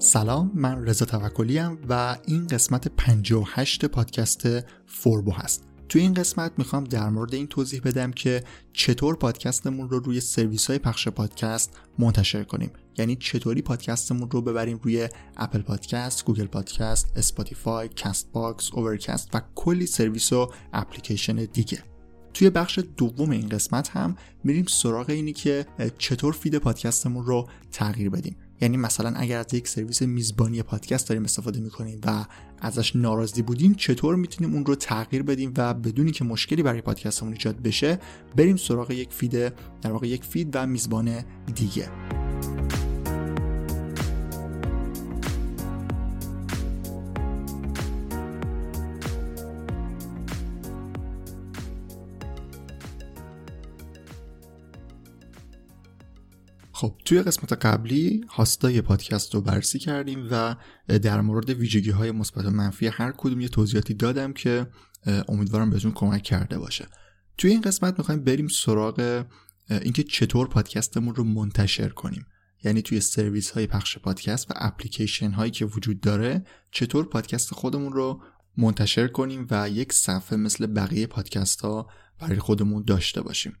سلام من رضا توکلی و این قسمت 58 پادکست فوربو هست. تو این قسمت می‌خوام در مورد این توضیح بدم که چطور پادکستمون رو روی سرویس های پخش پادکست منتشر کنیم. یعنی چطوری پادکستمون رو ببریم روی Apple Podcast، Google Podcast، Spotify، Castbox، Overcast و کلی سرویس و اپلیکیشن دیگه. توی بخش دوم این قسمت هم میریم سراغ اینی که چطور feed پادکستمون رو تغییر بدیم. یعنی مثلا اگر از یک سرویس میزبانی پادکست داریم استفاده می‌کنیم و ازش ناراضی بودیم چطور می‌تونیم اون رو تغییر بدیم و بدون اینکه مشکلی برای پادکستمون ایجاد بشه بریم سراغ یک feed در واقع یک feed و میزبان دیگه. خب توی قسمت قبلی host ای پادکست رو بررسی کردیم و در مورد ویژگی های مثبت و منفی هر کدوم یه توضیحاتی دادم که امیدوارم بهتون کمک کرده باشه. توی این قسمت می‌خوایم بریم سراغ اینکه چطور پادکستمون رو منتشر کنیم. یعنی توی سرویس های پخش پادکست و اپلیکیشن هایی که وجود داره چطور پادکست خودمون رو منتشر کنیم و یک صفحه مثل بقیه پادکست ها برای خودمون داشته باشیم.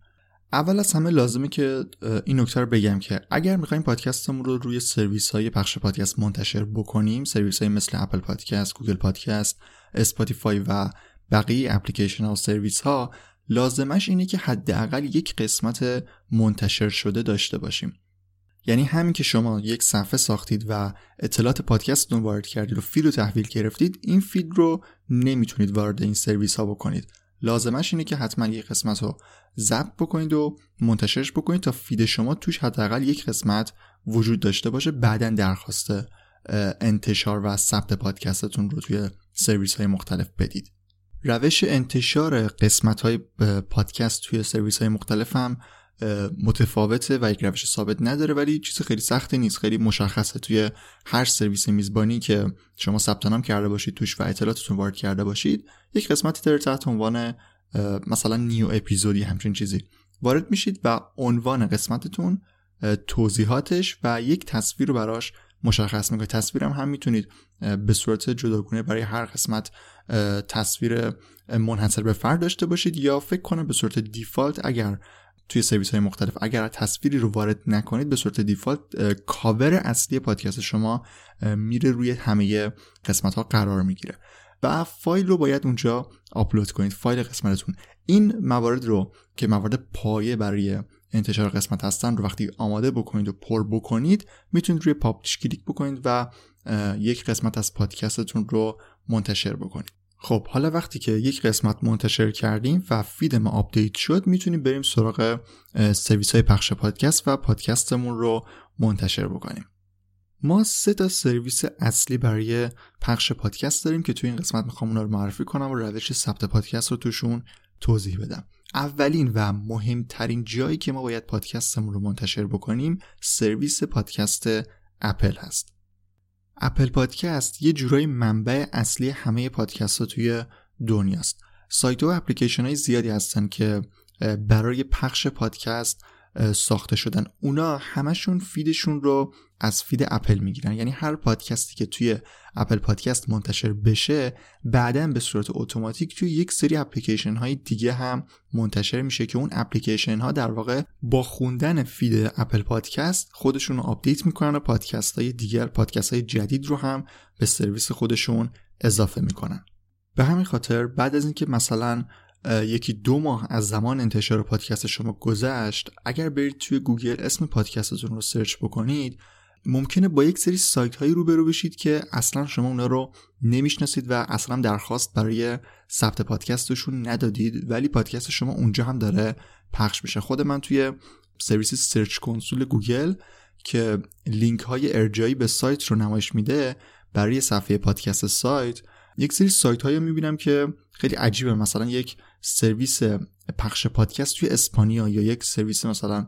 اول از همه لازمه که این نکته رو بگم که اگر می‌خوایم پادکستمون رو روی سرویس های پخش پادکست منتشر بکنیم سرویس های مثل Apple Podcast، Google Podcast، Spotify و بقیه اپلیکیشن ها و سرویس ها لازمش اینه که حداقل یک قسمت منتشر شده داشته باشیم. یعنی همین که شما یک صفحه ساختید و اطلاعات پادکستتون وارد کردید و feed رو تحویل گرفتید این feed رو نمی‌تونید وارد این سرویس ها بکنید. لازمش اینه که حتما یک قسمت رو ضبط بکنید و منتشرش بکنید تا feed شما توش حداقل یک قسمت وجود داشته باشه بعدا درخواست انتشار و ثبت پادکستتون رو توی سرویس های مختلف بدید. روش انتشار قسمت های پادکست توی سرویس های مختلف هم متفاوته و یک روش ثابت نداره ولی چیز خیلی سختی نیست خیلی مشخصه. توی هر سرویس میزبانی که شما ثبت نام کرده باشید توش و اطلاعاتتون وارد کرده باشید یک قسمتی داره تحت عنوان مثلا نیو اپیزودی همچین چیزی. وارد میشید و عنوان قسمتتون توضیحاتش و یک تصویر رو براش مشخص می‌کنید. تصویرم هم می‌تونید به صورت جداگونه برای هر قسمت تصویر منحصر به فرد داشته باشید یا فکر کنم به صورت دیفالت اگر توی سرویس های مختلف. اگر تصویری رو وارد نکنید به صورت دیفالت کاور اصلی پادکست شما میره روی همه قسمت ها قرار می‌گیره. و فایل رو باید اونجا آپلود کنید فایل قسمتتون. این موارد رو که موارد پایه برای انتشار قسمت هستن رو وقتی آماده بکنید و پر بکنید می‌تونید روی publish کلیک بکنید و یک قسمت از پادکستتون رو منتشر بکنید. خب حالا وقتی که یک قسمت منتشر کردیم و feed ما update شد می‌تونیم بریم سراغ سرویس های پخش پادکست و پادکستمون رو منتشر بکنیم. ما سه تا سرویس اصلی برای پخش پادکست داریم که توی این قسمت می‌خوام اونا رو معرفی کنم و روش ثبت پادکست رو توشون توضیح بدم. اولین و مهمترین جایی که ما باید پادکستمون رو منتشر بکنیم سرویس پادکست اپل هست. Apple Podcast یه جورایی منبع اصلی همه پادکست ها توی دنیاست. سایت و اپلیکیشن های زیادی هستن که برای پخش پادکست ساخته شدن. اونا همشون feed شون رو از feed اپل می‌گیرن. یعنی هر پادکستی که توی Apple Podcast منتشر بشه بعدا به صورت اتوماتیک توی یک سری اپلیکیشن های دیگه هم منتشر میشه که اون اپلیکیشن ها در واقع با خوندن feed Apple Podcast خودشون رو update می‌کنن و پادکست های دیگر پادکست های جدید رو هم به سرویس خودشون اضافه می‌کنن. به همین خاطر بعد از اینکه مثلا یکی دو ماه از زمان انتشار پادکست شما گذشت. اگر برید توی گوگل اسم پادکستتون رو search بکنید ممکنه با یک سری سایت هایی روبرو بشید که اصلا شما اونا رو نمی‌شناسید و اصلا درخواست برای ثبت پادکستشون ندادید. ولی پادکست شما اونجا هم داره پخش میشه. خود من توی سرویس Search Console گوگل که لینک های ارجاعی به سایت رو نمایش میده برای صفحه پادکست سایت یک سری سایت هایی می‌بینم که خیلی عجیبه. مثلا یک سرویس پخش پادکست توی اسپانیا یا یک سرویس مثلا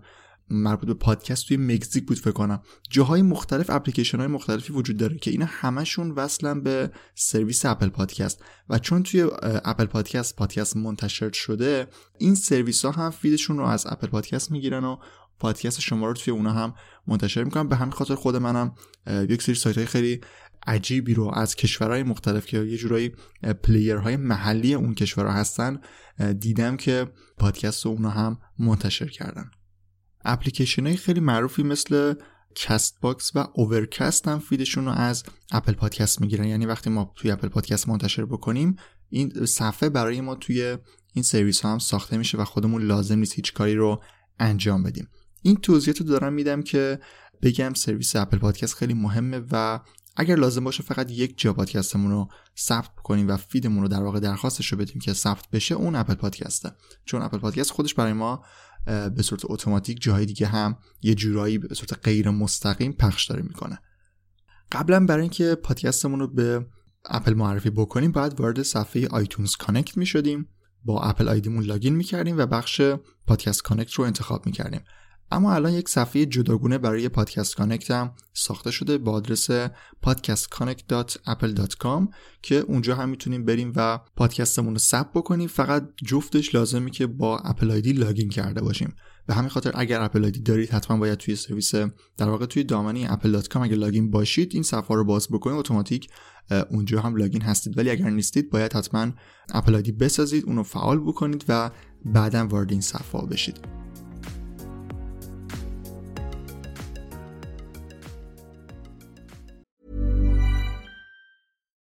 مربوط به پادکست توی مکزیک بود فکر کنم. جاهای مختلف اپلیکیشن های مختلفی وجود داره که اینا همشون وصلن به سرویس Apple Podcast. و چون توی Apple Podcast پادکست منتشر شده این سرویس ها هم feed شون رو از Apple Podcast می‌گیرن و پادکست شما رو توی اونا هم منتشر می‌کنن. به همین خاطر خود منم یک سری سایت های خیلی عجیبی رو از کشورهای مختلف که یه جورایی player های محلی اون کشورها هستن دیدم که پادکست اونا هم منتشر کردن. اپلیکیشن های خیلی معروفی مثل Castbox و Overcast هم feed شون رو از Apple Podcast می‌گیرن. یعنی وقتی ما توی Apple Podcast منتشر بکنیم این صفحه برای ما توی این سرویس ها هم ساخته میشه و خودمون لازم نیست هیچ کاری رو انجام بدیم. این توضیحات رو دارم میدم که بگم سرویس Apple Podcast خیلی مهمه و اگر لازم باشه فقط یک جا پادکستمون رو ثبت کنیم و feed مون رو در واقع درخواستش رو بدیم که ثبت بشه اون اپل پادکسته. چون اپل پادکست خودش برای ما به صورت اتوماتیک جاهای دیگه هم یه جورایی به صورت غیر مستقیم پخش داره می‌کنه. قبلا برای اینکه پادکستمون رو به اپل معرفی بکنیم باید وارد صفحه iTunes Connect می‌شدیم. با Apple ID مون login می‌کردیم و بخش Podcast Connect رو انتخاب می‌کردیم. اما الان یک صفحه جداگونه برای Podcast Connect هم ساخته شده با آدرس podcastconnect.apple.com که اونجا هم می‌تونیم بریم و پادکستمون رو ثبت بکنیم. فقط جفتش لازمه که با Apple ID login کرده باشیم. به همین خاطر اگر Apple ID دارید حتما باید توی سرویس در واقع توی دامنه apple.com اگر login باشید این صفحه رو باز بکنید اتوماتیک اونجا هم login هستید. ولی اگر نیستید باید حتما Apple ID بسازید اونو فعال بکنید و بعدا وارد این صفحه بشید.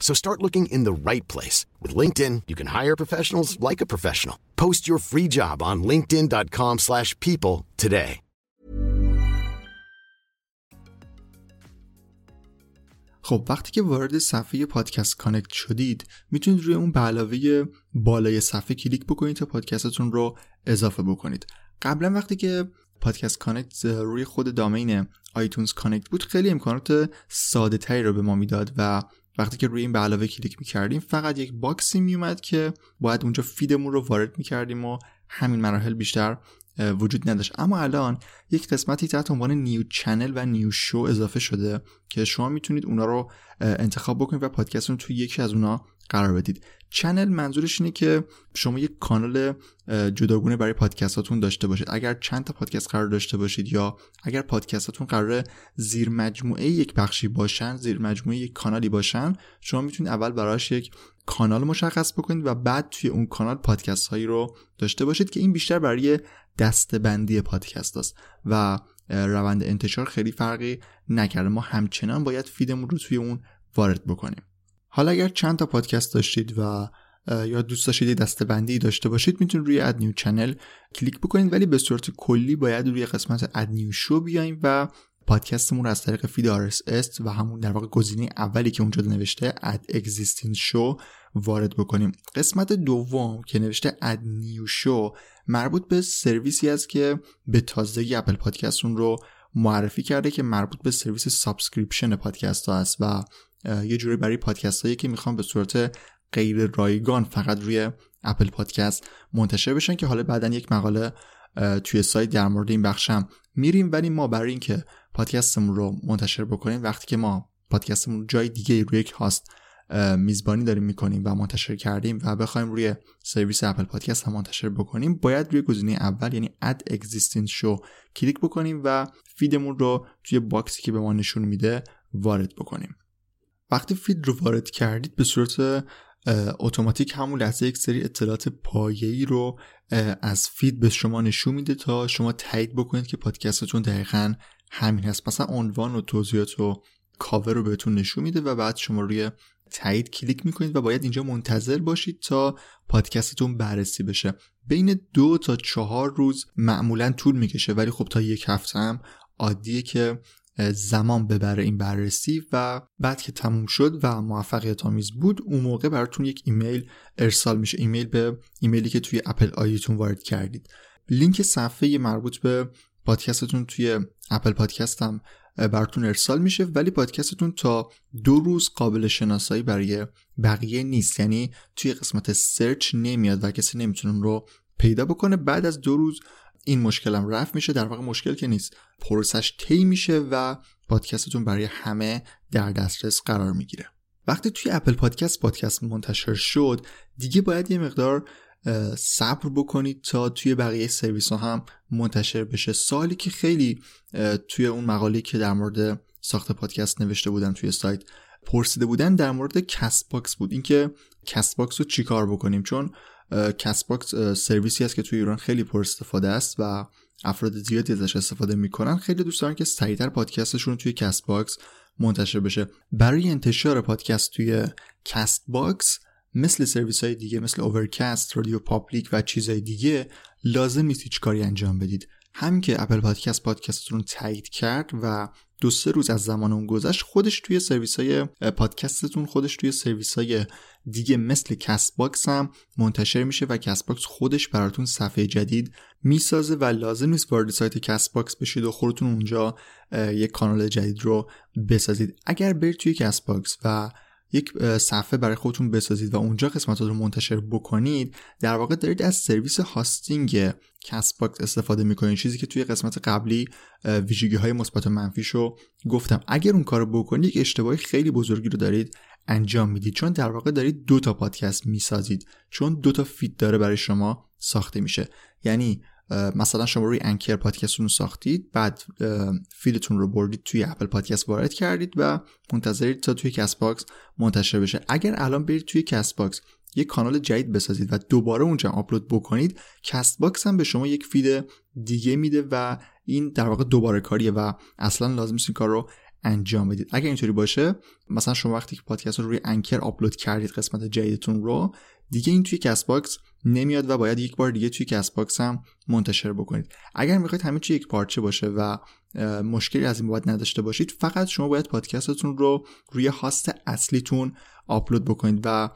So start looking in the right place. With LinkedIn, you can hire professionals like a professional. Post your free job on linkedin.com slash people today. خب وقتی که وارد صفحه Podcast Connect شدید می‌تونید روی اون به علاوه بالای صفحه کلیک بکنید تا پادکستتون رو اضافه بکنید قبلا وقتی که Podcast Connect روی خود domain iTunes Connect بود خیلی امکانات ساده تری رو به ما می‌داد و وقتی که روی این به علاوه کلیک می‌کردیم فقط یک box ی میومد که باید اونجا feed مون رو وارد می‌کردیم و همین مراحل بیشتر وجود نداشت. اما الان یک قسمتی تحت عنوان new channel و new show اضافه شده که شما می‌تونید اونا رو انتخاب بکنید و پادکست رو توی یکی از اونا قرار بدید. channel منظورش اینه که شما یک کانال جداگونه برای پادکستاتون داشته باشید. اگر چند تا پادکست قراره داشته باشید یا اگر پادکستاتون قراره زیر مجموعه یک بخشی باشن زیر مجموعه یک کانالی باشن شما می‌تونید اول براش یک کانال مشخص بکنید و بعد توی اون کانال پادکست هایی رو داشته باشید که این بیشتر برای دسته‌بندی پادکست هاست و روند انتشار خیلی فرقی نکرده. ما همچنان باید feed مون رو توی اون وارد بکنیم. حالا اگر چند تا پادکست داشتید و یا دوست داشتید دسته بندی داشته باشید می‌تونید روی add new channel کلیک بکنید ولی به صورت کلی باید روی قسمت add new show بیایم و پادکستمون رو از طریق feed RSS و همون در واقع گزینه اولی که اونجا نوشته add existing show وارد بکنیم. قسمت دوم که نوشته add new show مربوط به سرویسی است که به تازگی اپل پادکست اون رو معرفی کرده که مربوط به سرویس subscription پادکست ها است و یه جوری برای پادکست هایی که می‌خوان به صورت غیر رایگان فقط روی اپل پادکست منتشر بشن که حالا بعدا یک مقاله توی سایت در مورد این بخشم میریم. ولی ما برای اینکه پادکستمون رو منتشر بکنیم وقتی که ما پادکستمون جای دیگه روی یک host میزبانی داریم می‌کنیم و منتشر کردیم و بخوایم روی سرویس اپل پادکست هم منتشر بکنیم باید روی گزینه اول یعنی add existing show کلیک بکنیم و feed مون رو توی box ی که به ما نشون میده وارد بکنیم. وقتی feed رو وارد کردید به صورت اتوماتیک همون لحظه یک سری اطلاعات پایه‌ای رو از feed به شما نشون میده تا شما تایید بکنید که پادکستتون دقیقا همین هست. مثلا عنوان و توضیحات و کاور رو بهتون نشون میده و بعد شما روی تایید کلیک می‌کنید و باید اینجا منتظر باشید تا پادکستتون بررسی بشه. بین دو تا چهار روز معمولا طول می‌کشه ولی خب تا یک هفته هم عادیه که زمان ببره این بررسی و بعد که تموم شد و موفقیت آمیز بود اون موقع براتون یک ایمیل ارسال میشه. ایمیل به ایمیلی که توی Apple ID تون وارد کردید. لینک صفحه مربوط به پادکستتون توی اپل پادکست هم براتون ارسال میشه ولی پادکستتون تا دو روز قابل شناسایی برای بقیه نیست. یعنی توی قسمت search نمیاد و کسی نمی‌تونه رو پیدا بکنه. بعد از دو روز این مشکلم رفع میشه در واقع مشکل که نیست. process ش طی میشه و پادکستتون برای همه در دسترس قرار می‌گیره. وقتی توی اپل پادکست پادکست منتشر شد دیگه باید یه مقدار صبر بکنید تا توی بقیه سرویس ها هم منتشر بشه. سوالی که خیلی توی اون مقاله که در مورد ساخت پادکست نوشته بودن توی سایت پرسیده بودن در مورد Castbox بود. اینکه Castbox رو چیکار بکنیم؟ چون Castbox سرویسی است که توی ایران خیلی پر استفاده است و افراد زیادی ازش استفاده می‌کنن. خیلی دوست دارن که سریعتر پادکستشون توی Castbox منتشر بشه. برای انتشار پادکست توی Castbox مثل سرویس های دیگه مثل Overcast، RadioPublic و چیزهای دیگه لازم نیست هیچ کاری انجام بدید. همین که اپل پادکست پادکستتون تایید کرد و دو سه روز از زمان اون گذشت خودش توی سرویس های پادکستتون خودش توی سرویس های دیگه مثل Castbox هم منتشر میشه و Castbox خودش براتون صفحه جدید می‌سازه و لازم نیست وارد سایت Castbox بشید و خودتون اونجا یک کانال جدید رو بسازید. اگر برید توی Castbox و یک صفحه برای خودتون بسازید و اونجا قسمت رو منتشر بکنید. در واقع دارید از سرویس hosting Castbox استفاده می‌کنید. چیزی که توی قسمت قبلی ویژگی های مثبت و منفیش رو گفتم. اگر اون کارو بکنید یک اشتباهی خیلی بزرگی رو دارید انجام می‌دید. چون در واقع دارید دو تا پادکست می‌سازید. چون دو تا feed داره برای شما ساخته میشه. یعنی مثلا شما روی Anchor پادکستتون رو ساختید بعد feed تون رو بردید توی اپل پادکست وارد کردید و منتظرید تا توی Castbox منتشر بشه. اگر الان برید توی Castbox یک کانال جدید بسازید و دوباره اونجا آپلود بکنید Castbox هم به شما یک feed دیگه میده و این در واقع دوباره کاریه و اصلا لازم نیست این کار رو انجام بدید. اگر اینطوری باشه مثلا شما وقتی که پادکست رو روی Anchor آپلود کردید قسمت جدیدتون رو دیگه این توی Castbox نمیاد و باید یک بار دیگه توی Castbox هم منتشر بکنید. اگر می‌خواید همه چی یک پارچه باشه و مشکلی از این بابت نداشته باشید فقط شما باید پادکستتون رو روی host اصلیتون آپلود بکنید و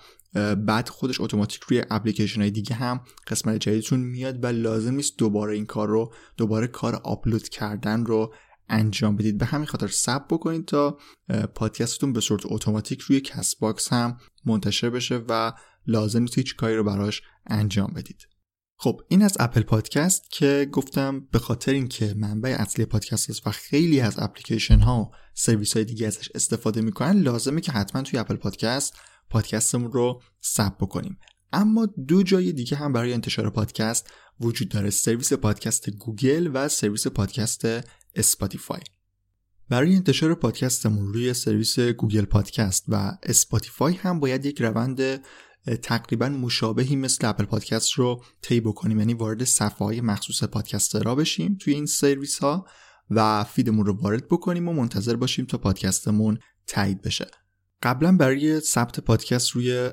بعد خودش اتوماتیک روی اپلیکیشن های دیگه هم قسمت جدیدتون میاد و لازم نیست دوباره این کار رو دوباره کار آپلود کردن رو انجام بدید. به همین خاطر صبر بکنید تا پادکستتون به صورت اتوماتیک روی Castbox هم منتشر بشه و لازم نیست هیچ کاری رو براش انجام بدید. خب این از Apple Podcast که گفتم به خاطر اینکه منبع اصلی پادکست است و خیلی از اپلیکیشن ها و سرویس های دیگه ازش استفاده می‌کنن لازمه که حتما توی Apple Podcast پادکستمون رو ثبت بکنیم. اما دو جای دیگه هم برای انتشار پادکست وجود داره سرویس پادکست گوگل و سرویس پادکست Spotify. برای انتشار پادکستمون روی سرویس Google Podcast و Spotify هم باید یک روند تقریبا مشابهی مثل Apple Podcast رو طی بکنیم. یعنی وارد صفحه های مخصوص پادکست را بشیم توی این سرویس ها و feed مون رو وارد بکنیم و منتظر باشیم تا پادکستمون تایید بشه. قبلا برای ثبت پادکست روی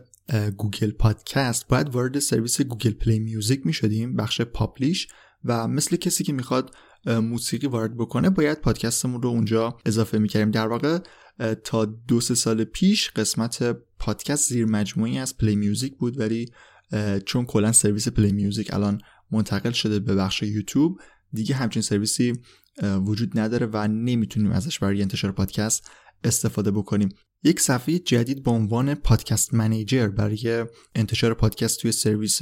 Google Podcast باید وارد سرویس Google Play Music می شدیم بخش publish و مثل کسی که می‌خواد موسیقی وارد بکنه باید پادکستمون رو اونجا اضافه می‌کردیم. در واقع تا دو سه سال پیش قسمت پادکست زیر مجموعه‌ای از Play Music بود ولی چون کلا سرویس Play Music الان منتقل شده به بخش یوتیوب دیگه همچین سرویسی وجود نداره و نمی‌تونیم ازش برای انتشار پادکست استفاده بکنیم. یک صفحه جدید با عنوان Podcast Manager برای انتشار پادکست توی سرویس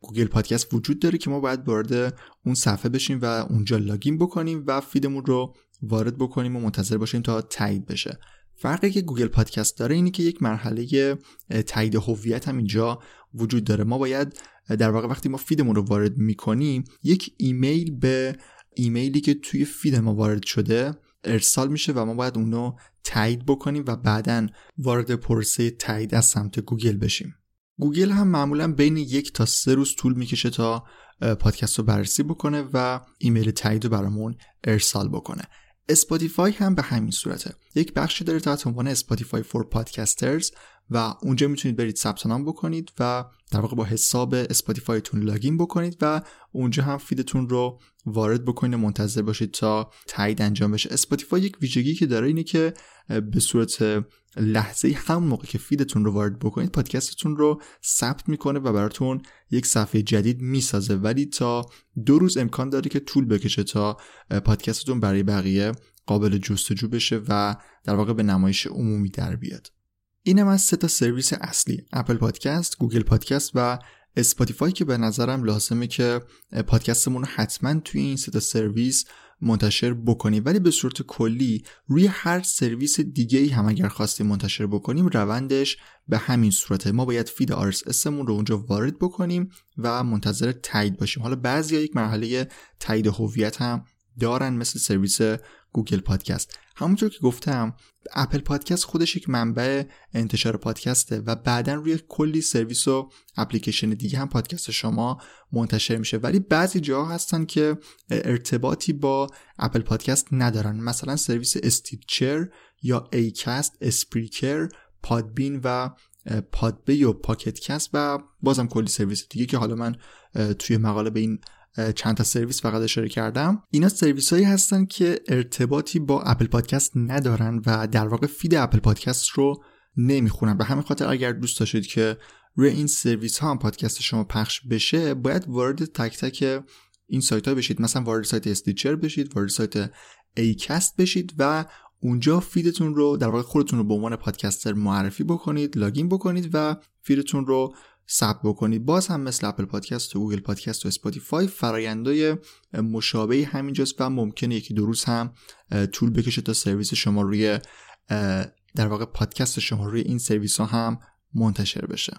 Google Podcast وجود داره که ما باید وارد اون صفحه بشیم و اونجا login بکنیم و feed مون رو وارد بکنیم و منتظر باشیم تا تایید بشه. فرقی که Google Podcast داره اینه که یک مرحله تایید هویت هم اینجا وجود داره. ما باید در واقع وقتی ما feed مون رو وارد می‌کنیم یک ایمیل به ایمیلی که توی feed ما وارد شده ارسال میشه و ما باید اونو تایید بکنیم و بعدا وارد پروسه تایید از سمت گوگل بشیم. گوگل هم معمولا بین یک تا سه روز طول می‌کشه تا پادکست رو بررسی بکنه و ایمیل تایید رو برامون ارسال بکنه. Spotify هم به همین صورته. یک بخشی داره تحت عنوان Spotify for Podcasters و اونجا می‌تونید برید ثبت نام بکنید و در واقع با حساب Spotify تون login بکنید و اونجا هم feed تون رو وارد بکنید و منتظر باشید تا تایید انجام بشه. Spotify یک ویژگی که داره اینه که به صورت لحظه‌ای همون موقع که feed تون رو وارد بکنید پادکستتون رو ثبت می‌کنه و براتون یک صفحه جدید می‌سازه. ولی تا دو روز امکان داره که طول بکشه تا پادکستتون برای بقیه قابل جستجو بشه و در واقع به نمایش عمومی در بیاد. اینم از سه تا سرویس اصلی Apple Podcast، Google Podcast و Spotify که به نظرم لازمه که پادکستمون رو حتما توی این سه تا سرویس منتشر بکنیم. ولی به صورت کلی روی هر سرویس دیگه ای هم اگر خواستیم منتشر بکنیم روندش به همین صورته. ما باید feed RSS مون رو اونجا وارد بکنیم و منتظر تایید باشیم. حالا بعضی یک مرحله تایید هویت هم دارن مثل سرویس Google Podcast. همونطور که گفتم Apple Podcast خودش یک منبع انتشار پادکسته و بعدا روی کلی سرویس و اپلیکیشن دیگه هم پادکست شما منتشر میشه. ولی بعضی جاها هستن که ارتباطی با Apple Podcast ندارن. مثلا سرویس Stitcher یا Acast Spreaker Podbean و Podbay و Pocket Casts و بازم کلی سرویس دیگه که حالا من توی مقاله به این چند تا سرویس فقط اشاره کردم. اینا سرویس هایی هستن که ارتباطی با Apple Podcast ندارن و در واقع feed Apple Podcast رو نمی‌خونن. به همین خاطر اگر دوست داشتید که روی این سرویس ها هم پادکست شما پخش بشه باید وارد تک تک این سایت ها بشید. مثلا وارد سایت Stitcher بشید وارد سایت Acast بشید و اونجا feed تون رو در واقع خودتون رو به عنوان podcaster معرفی بکنید login بکنید و feed تون رو ثبت بکنید باز هم مثل Apple Podcast و Google Podcast و Spotify فرایندهای مشابهی همینجاست و ممکنه یکی دو روز هم طول بکشه تا سرویس شما روی در واقع پادکست شما روی این سرویس ها هم منتشر بشه.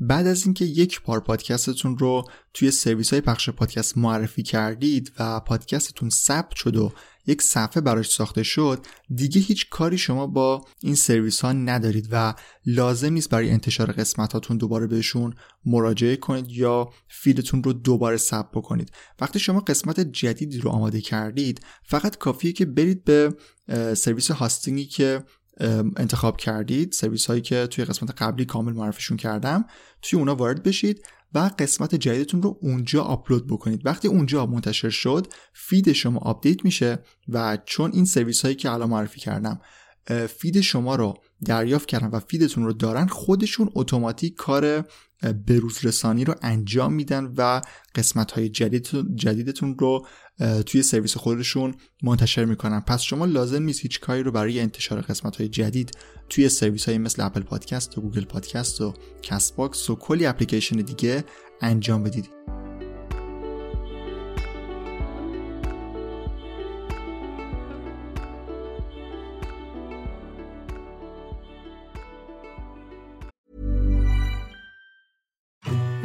بعد از اینکه یک بار پادکستتون رو توی سرویس های پخش پادکست معرفی کردید و پادکستتون ثبت شد و یک صفحه براش ساخته شد دیگه هیچ کاری شما با این سرویس ها ندارید و لازم نیست برای انتشار قسمت هاتون دوباره بهشون مراجعه کنید یا feed تون رو دوباره ثبت بکنید. وقتی شما قسمت جدیدی رو آماده کردید فقط کافیه که برید به سرویس hosting ی که انتخاب کردید سرویس هایی که توی قسمت قبلی کامل معرفیشون کردم توی اونا وارد بشید. و قسمت جدیدتون رو اونجا آپلود بکنید. وقتی اونجا منتشر شد feed شما آپدیت میشه و چون این سرویس هایی که الان معرفی کردم feed شما رو دریافت کردن و feed تون رو دارن خودشون اتوماتیک کار بروز رسانی رو انجام میدن و قسمت های جدیدتون رو توی سرویس خودشون منتشر می‌کنن. پس شما لازم نیست هیچ کاری رو برای انتشار قسمت های جدید توی سرویس های مثل اپل پادکست و گوگل پادکست و کست باکس و کلی اپلیکیشن دیگه انجام بدید.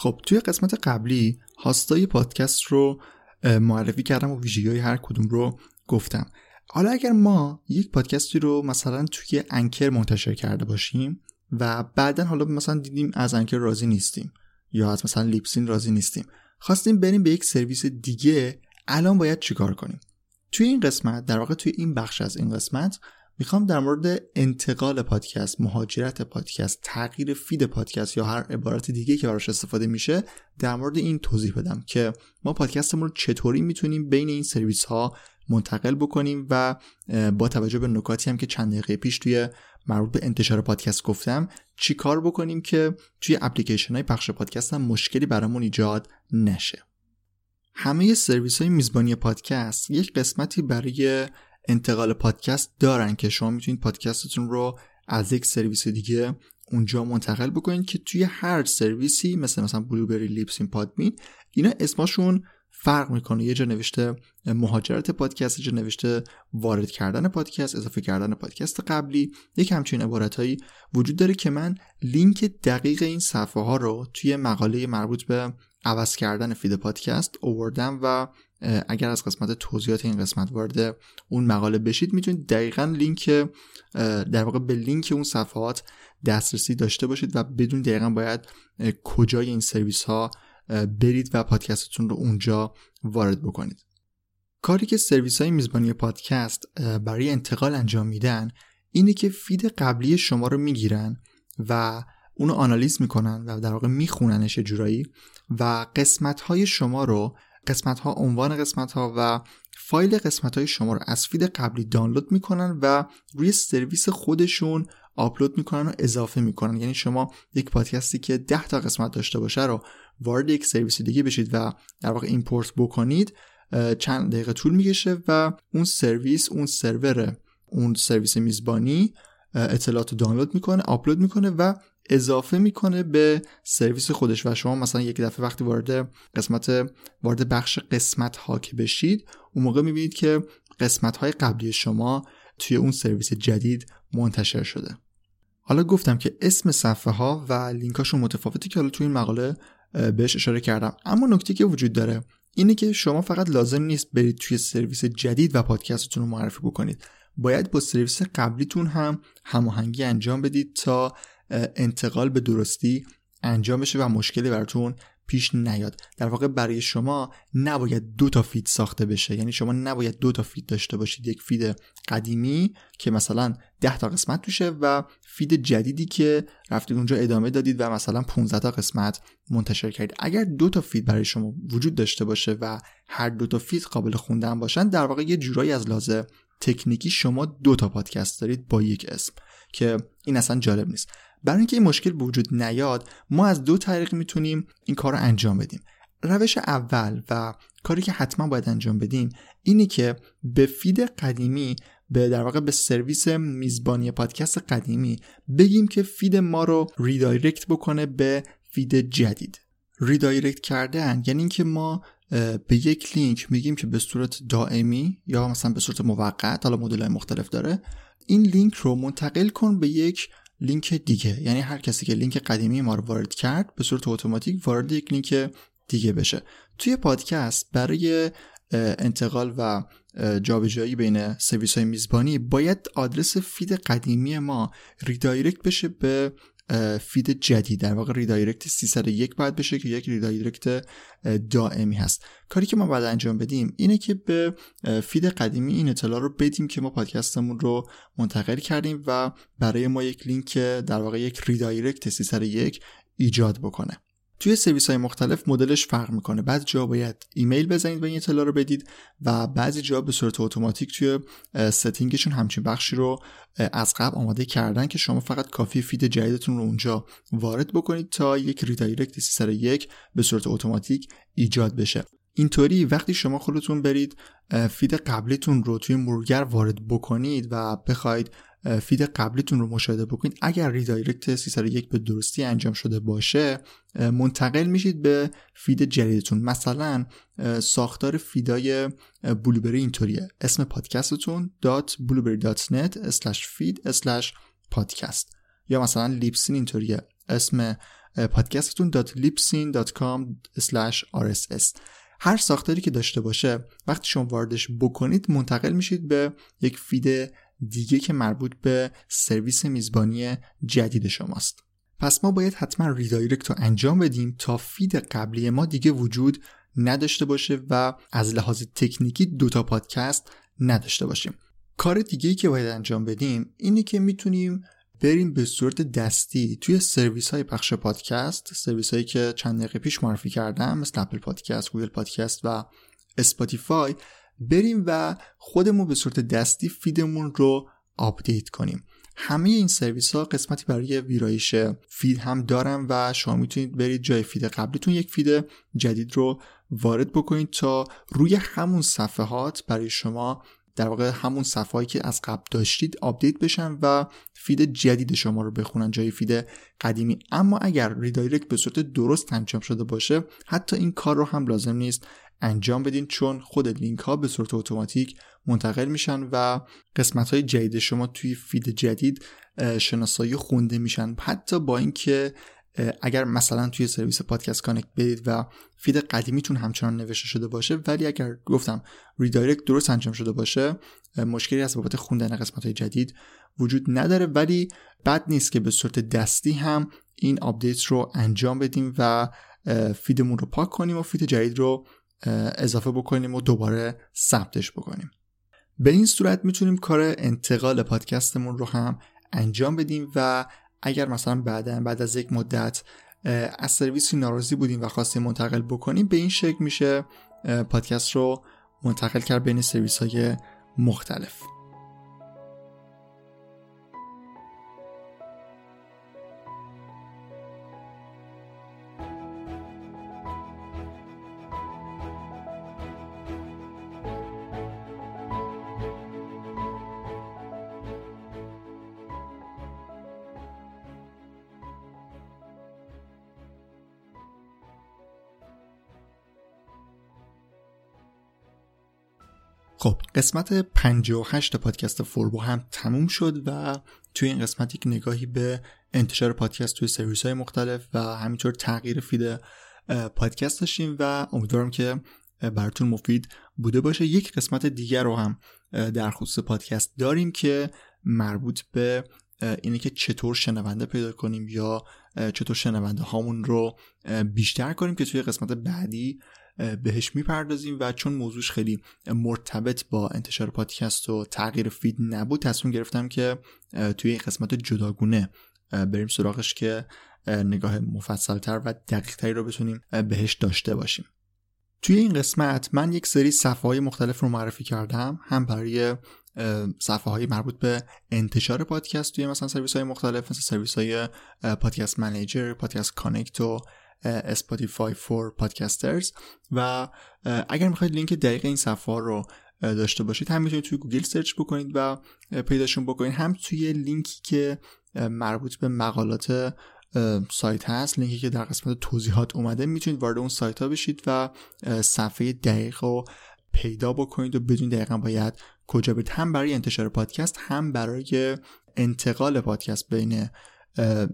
خب توی قسمت قبلی host ای پادکست رو معرفی کردم و ویژگی هر کدوم رو گفتم. حالا اگر ما یک پادکستی رو مثلا توی Anchor منتشر کرده باشیم و بعدا حالا مثلا دیدیم از Anchor راضی نیستیم یا از مثلا Libsyn راضی نیستیم خواستیم بریم به یک سرویس دیگه الان باید چیکار کنیم؟ توی این قسمت در واقع توی این بخش از این قسمت می‌خوام در مورد انتقال پادکست مهاجرت پادکست تغییر feed پادکست یا هر عبارت دیگه که براش استفاده میشه در مورد این توضیح بدم که ما پادکستمون رو چطوری می‌تونیم بین این سرویس ها منتقل بکنیم و با توجه به نکاتی هم که چند دقیقه پیش توی مربوط به انتشار پادکست گفتم چی کار بکنیم که توی اپلیکیشن های پخش پادکست هم مشکلی برامون ایجاد نشه. همه سرویس های میزبانی پادکست یک قسمتی برای انتقال پادکست دارن که شما می‌تونید پادکستتون رو از یک سرویس دیگه اونجا منتقل بکنید که توی هر سرویسی مثل مثلا Blubrry Libsyn Podbean اینا اسمشون فرق می‌کنه. یه جا نوشته مهاجرت پادکست یه جا نوشته وارد کردن پادکست اضافه کردن پادکست قبلی. یک همچین عبارتهایی وجود داره که من لینک دقیق این صفحه ها رو توی مقاله مربوط به عوض کردن feed پادکست اووردم و اگر از قسمت توضیحات این قسمت وارد اون مقاله بشید می‌تونید دقیقا لینک در واقع به لینک اون صفحات دسترسی داشته باشید و بدونید دقیقا باید کجای این سرویس ها برید و پادکستتون رو اونجا وارد بکنید. کاری که سرویس های میزبانی پادکست برای انتقال انجام میدن اینه که feed قبلی شما رو می‌گیرن و اونو آنالیز می‌کنن و در واقع میخوننش یه جورایی و قسمت های شما رو قسمت ها عنوان قسمت ها و فایل قسمت های شما رو از feed قبلی دانلود می‌کنن و روی سرویس خودشون آپلود می‌کنن و اضافه می‌کنن. یعنی شما یک پادکستی که 10 تا قسمت داشته باشه رو وارد یک سرویس دیگه بشید و در واقع import بکنید چند دقیقه طول می‌کشه و اون سرویس اون سرور اون سرویس میزبانی اطلاعات دانلود می‌کنه آپلود می‌کنه و اضافه می‌کنه به سرویس خودش و شما مثلا یک دفعه وقتی وارد قسمت وارد بخش قسمت ها که بشید اون موقع می‌بینید که قسمت های قبلی شما توی اون سرویس جدید منتشر شده. حالا گفتم که اسم صفحه ها و لینکاشون متفاوتی که حالا توی این مقاله بهش اشاره کردم. اما نکته که وجود داره اینه که شما فقط لازم نیست برید توی سرویس جدید و پادکستتون رو معرفی بکنید. باید با سرویس قبلیتون هم هماهنگی انجام بدید تا انتقال به درستی انجام بشه و مشکلی براتون پیش نیاد. در واقع برای شما نباید دو تا feed ساخته بشه. یعنی شما نباید دو تا feed داشته باشید. یک feed قدیمی که مثلا 10 تا قسمت توشه و feed جدیدی که رفتید اونجا ادامه دادید و مثلا 15 تا قسمت منتشر کردید. اگر دو تا feed برای شما وجود داشته باشه و هر دو تا feed قابل خوندن باشن در واقع یه جورایی از لحاظ تکنیکی شما دو تا پادکست دارید با یک اسم که این اصلا جالب نیست. برای اینکه این مشکل به وجود نیاد ما از دو طریق می‌تونیم این کار رو انجام بدیم. روش اول و کاری که حتما باید انجام بدیم اینه که به feed قدیمی به در واقع به سرویس میزبانی پادکست قدیمی بگیم که feed ما رو redirect بکنه به feed جدید. redirect کردن یعنی اینکه ما به یک لینک میگیم که به صورت دائمی یا مثلا به صورت موقت حالا مدل مختلف داره این لینک رو منتقل کن به یک لینک دیگه. یعنی هر کسی که لینک قدیمی ما رو وارد کرد به صورت اتوماتیک وارد یک لینک دیگه بشه. توی پادکست برای انتقال و جابجایی بین سرویس های میزبانی باید آدرس feed قدیمی ما redirect بشه به feed جدید در واقع redirect 301 باید بشه که یک redirect دائمی هست. کاری که ما باید انجام بدیم اینه که به feed قدیمی این اطلاع رو بدیم که ما پادکستمون رو منتقل کردیم و برای ما یک لینک در واقع یک redirect 301 ایجاد بکنه. توی سرویس های مختلف مدلش فرق می‌کنه. بعضی جا باید ایمیل بزنید و این اطلاع رو بدید و بعضی جا به صورت اتوماتیک توی setting شون همچین بخشی رو از قبل آماده کردن که شما فقط کافیه feed جدیدتون رو اونجا وارد بکنید تا یک redirect 301 به صورت اتوماتیک ایجاد بشه. اینطوری وقتی شما خودتون برید feed قبلیتون رو توی مرورگر وارد بکنید و بخواید feed قبلیتون رو مشاهده بکنید. اگر redirect 301 به درستی انجام شده باشه منتقل میشید به feed جدیدتون. مثلا ساختار feed ای Blubrry اینطوریه. اسم پادکستتون. blubrry.net feed podcast یا مثلا Libsyn اینطوریه. اسم پادکستتون. libsyn.com rss هر ساختاری که داشته باشه وقتی شما واردش بکنید منتقل میشید به یک feed دیگه که مربوط به سرویس میزبانی جدید شماست. پس ما باید حتما redirect رو انجام بدیم تا feed قبلی ما دیگه وجود نداشته باشه و از لحاظ تکنیکی دوتا پادکست نداشته باشیم. کار دیگه که باید انجام بدیم اینه که می‌تونیم بریم به صورت دستی توی سرویس های پخش پادکست سرویس هایی که چند دقیقه پیش معرفی کردم مثل Apple Podcast، Google Podcast و Spotify بریم و خودمون به صورت دستی feed مون رو آپدیت کنیم. همه این سرویس ها قسمتی برای ویرایش feed هم دارن و شما می‌تونید برید جای feed قبلیتون یک feed جدید رو وارد بکنید تا روی همون صفحات برای شما در واقع همون صفحه‌ای که از قبل داشتید آپدیت بشن و feed جدید شما رو بخونن جای feed قدیمی. اما اگر redirect به صورت درست انجام شده باشه حتی این کار رو هم لازم نیست. انجام بدین چون خود لینک ها به صورت اتوماتیک منتقل میشن و قسمت های جدید شما توی feed جدید شناسایی خونده میشن. حتی با اینکه اگر مثلا توی سرویس Podcasts Connect برید و feed قدیمیتون همچنان نوشته شده باشه ولی اگر گفتم redirect درست انجام شده باشه مشکلی از بابت خوندن قسمت های جدید وجود نداره. ولی بد نیست که به صورت دستی هم این آپدیت رو انجام بدیم و feed مون رو پاک کنیم و feed جدید رو اضافه بکنیم و دوباره ثبتش بکنیم. به این صورت می‌تونیم کار انتقال پادکستمون رو هم انجام بدیم و اگر مثلا بعدا بعد از یک مدت از سرویسی ناراضی بودیم و خواستیم منتقل بکنیم به این شکل میشه پادکست رو منتقل کرد بین سرویس های مختلف. قسمت 58 پادکست فوربو هم تموم شد و توی این قسمت یک نگاهی به انتشار پادکست توی سرویس های مختلف و همینطور تغییر feed پادکست داشتیم و امیدوارم که براتون مفید بوده باشه. یک قسمت دیگر رو هم در خصوص پادکست داریم که مربوط به اینه که چطور شنونده پیدا کنیم یا چطور شنونده هامون رو بیشتر کنیم که توی قسمت بعدی بهش می‌پردازیم و چون موضوعش خیلی مرتبط با انتشار پادکست و تغییر feed نبود تصمیم گرفتم که توی این قسمت جداگونه بریم سراغش که نگاه مفصلتر و دقیقتری رو بتونیم بهش داشته باشیم. توی این قسمت من یک سری صفحه های مختلف رو معرفی کردم هم برای صفحه های مربوط به انتشار پادکست توی مثلا سرویس های مختلف مثل سرویس های Podcasts Manager Podcasts Connect و Spotify for Podcasters و اگر می‌خواید لینک دقیق این صفحه رو داشته باشید هم می‌تونید توی گوگل search بکنید و پیداشون بکنید. هم توی لینکی که مربوط به مقالات سایت هست لینکی که در قسمت توضیحات اومده می‌تونید وارد اون سایت ها بشید و صفحه دقیق رو پیدا بکنید و بدونید دقیقا باید کجا برید. هم برای انتشار پادکست هم برای انتقال پادکست بین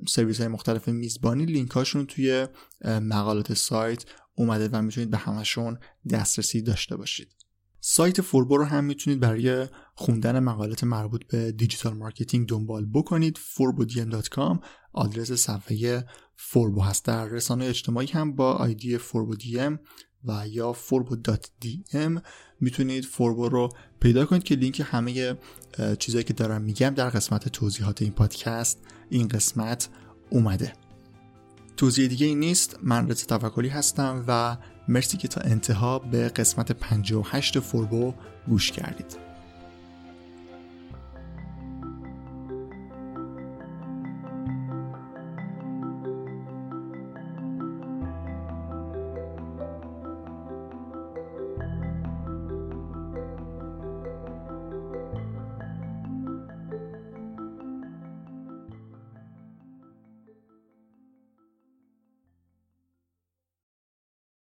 سرویس های مختلف میزبانی لینک هاشون توی مقالات سایت اومده و می‌تونید به همشون دسترسی داشته باشید. سایت فوربو رو هم می‌تونید برای خوندن مقالات مربوط به دیجیتال مارکتینگ دنبال بکنید. forbodm.com آدرس صفحه فوربو هست. در رسانه اجتماعی هم با آیدی فوربو DM و یا forbo.dm می‌تونید فوربو رو پیدا کنید که لینک همه چیزایی که دارم میگم در قسمت توضیحات این پادکست این قسمت اومده. توضیح دیگه این نیست من رضا توکلی هستم و مرسی که تا انتها به قسمت 58 فوربو گوش کردید.